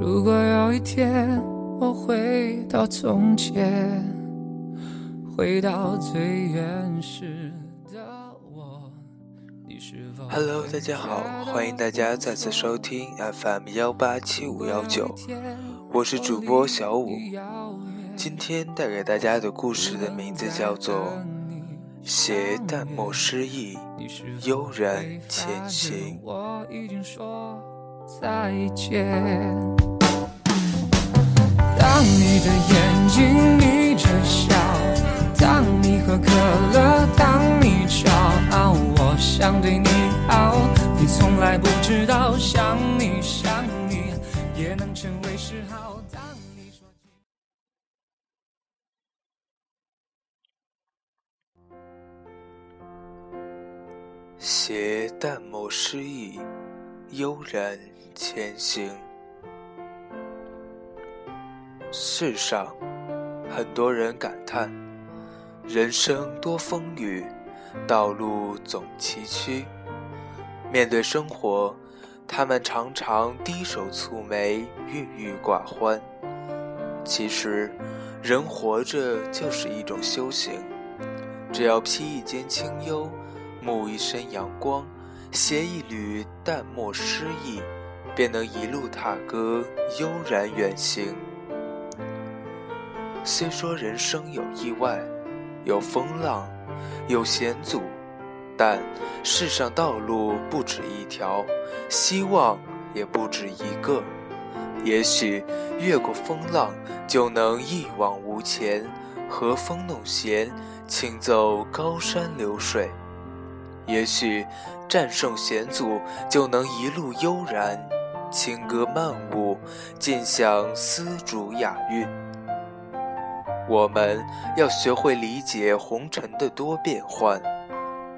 如果有一天我回到从前，回到最原始的我，你是否？Hello，大家好，欢迎大家再次收听 FM 幺八七五幺九，我是主播小五。今天带给大家的故事的名字叫做《携淡漠诗意，悠然前行》。我已经说再见当你的眼睛眯着笑，当你喝可乐，当你骄傲，我想对你好，你从来不知道，想你想你也能成为嗜好。携淡漠诗意，悠然前行。世上，很多人感叹人生多风雨，道路总崎岖。面对生活，他们常常低首蹙眉，郁郁寡欢。其实，人活着就是一种修行。只要披一件清幽，沐一身阳光，携一缕淡漠诗意，便能一路踏歌，悠然远行。虽说人生有意外，有风浪，有险阻，但世上道路不止一条，希望也不止一个。也许越过风浪，就能一往无前；和风弄弦，轻奏高山流水。也许战胜险阻，就能一路悠然，轻歌曼舞，尽享丝竹雅韵。我们要学会理解红尘的多变幻，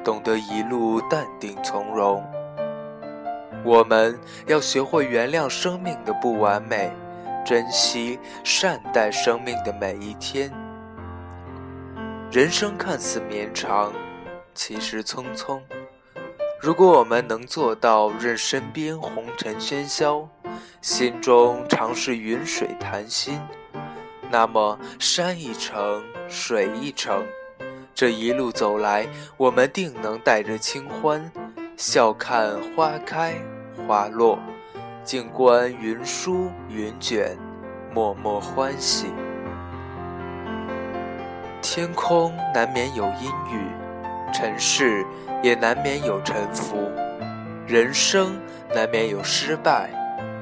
懂得一路淡定从容。我们要学会原谅生命的不完美，珍惜善待生命的每一天。人生看似绵长，其实匆匆。如果我们能做到任身边红尘喧嚣，心中常是云水谈心。那么山一程，水一程，这一路走来，我们定能带着清欢，笑看花开花落，静观云舒云卷，默默欢喜。天空难免有阴雨，尘世也难免有沉浮，人生难免有失败，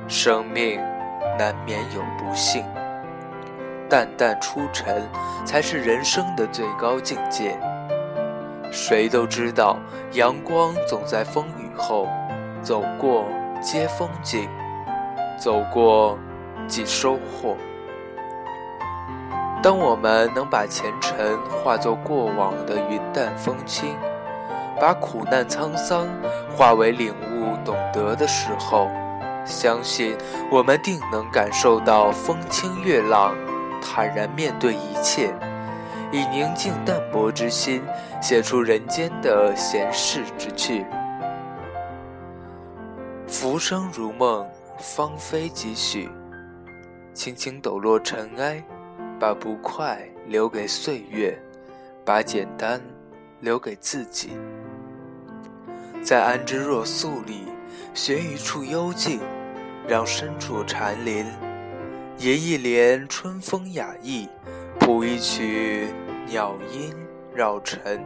生命难免有不幸。淡淡出尘，才是人生的最高境界。谁都知道，阳光总在风雨后，走过皆风景，走过即收获。当我们能把前尘化作过往的云淡风轻，把苦难沧桑化为领悟懂得的时候，相信我们定能感受到风清月朗。坦然面对一切，以宁静淡泊之心，写出人间的闲适之趣。浮生如梦，芳菲几许，轻轻抖落尘埃，把不快留给岁月，把简单留给自己。在安之若素里，寻一处幽静，让深处禅林。吟一帘春风雅意，谱一曲鸟音绕尘，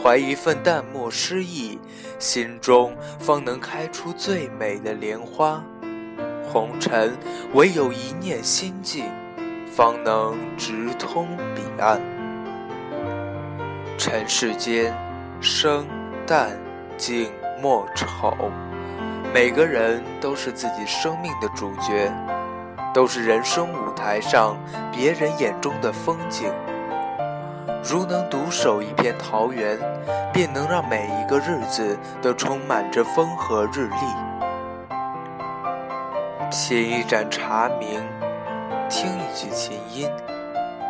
怀一份淡漠诗意，心中方能开出最美的莲花。红尘唯有一念心静，方能直通彼岸。尘世间，生淡静莫丑，每个人都是自己生命的主角。都是人生舞台上别人眼中的风景。如能独守一片桃源，便能让每一个日子都充满着风和日丽。品一盏茶茗，听一曲琴音，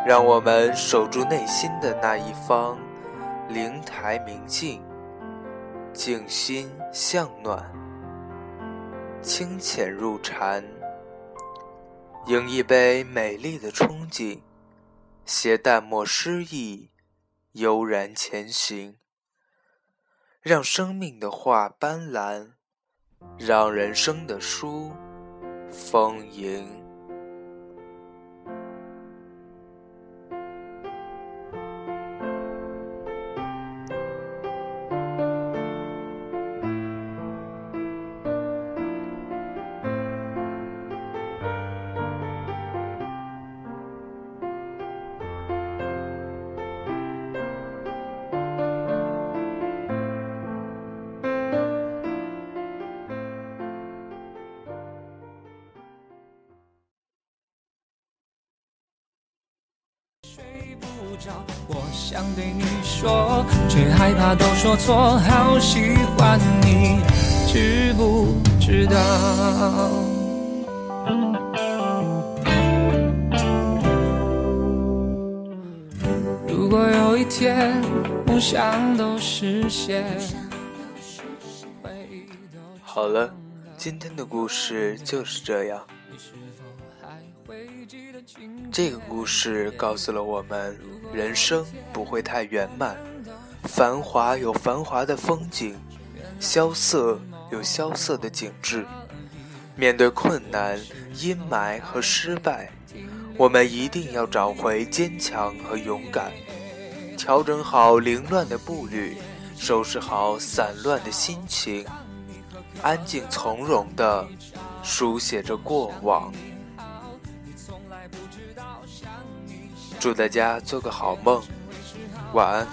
让我们守住内心的那一方灵台明镜，静心向暖，清浅入禅，饮一杯美丽的憧憬，携淡漠诗意，悠然前行，让生命的画斑斓，让人生的书丰盈。我想对你说，却害怕都说错。好喜欢你，知不知道？如果有一天梦想都实现，好了，今天的故事就是这样。这个故事告诉了我们，人生不会太圆满，繁华有繁华的风景，萧瑟有萧瑟的景致。面对困难、阴霾和失败，我们一定要找回坚强和勇敢，调整好凌乱的步履，收拾好散乱的心情，安静从容地书写着过往。祝大家做个好梦，晚安。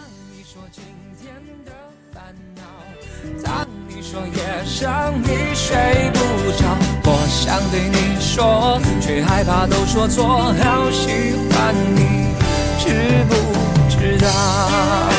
当你说夜深你睡不着，我想对你说，却害怕都说错。好喜欢你，知不知道？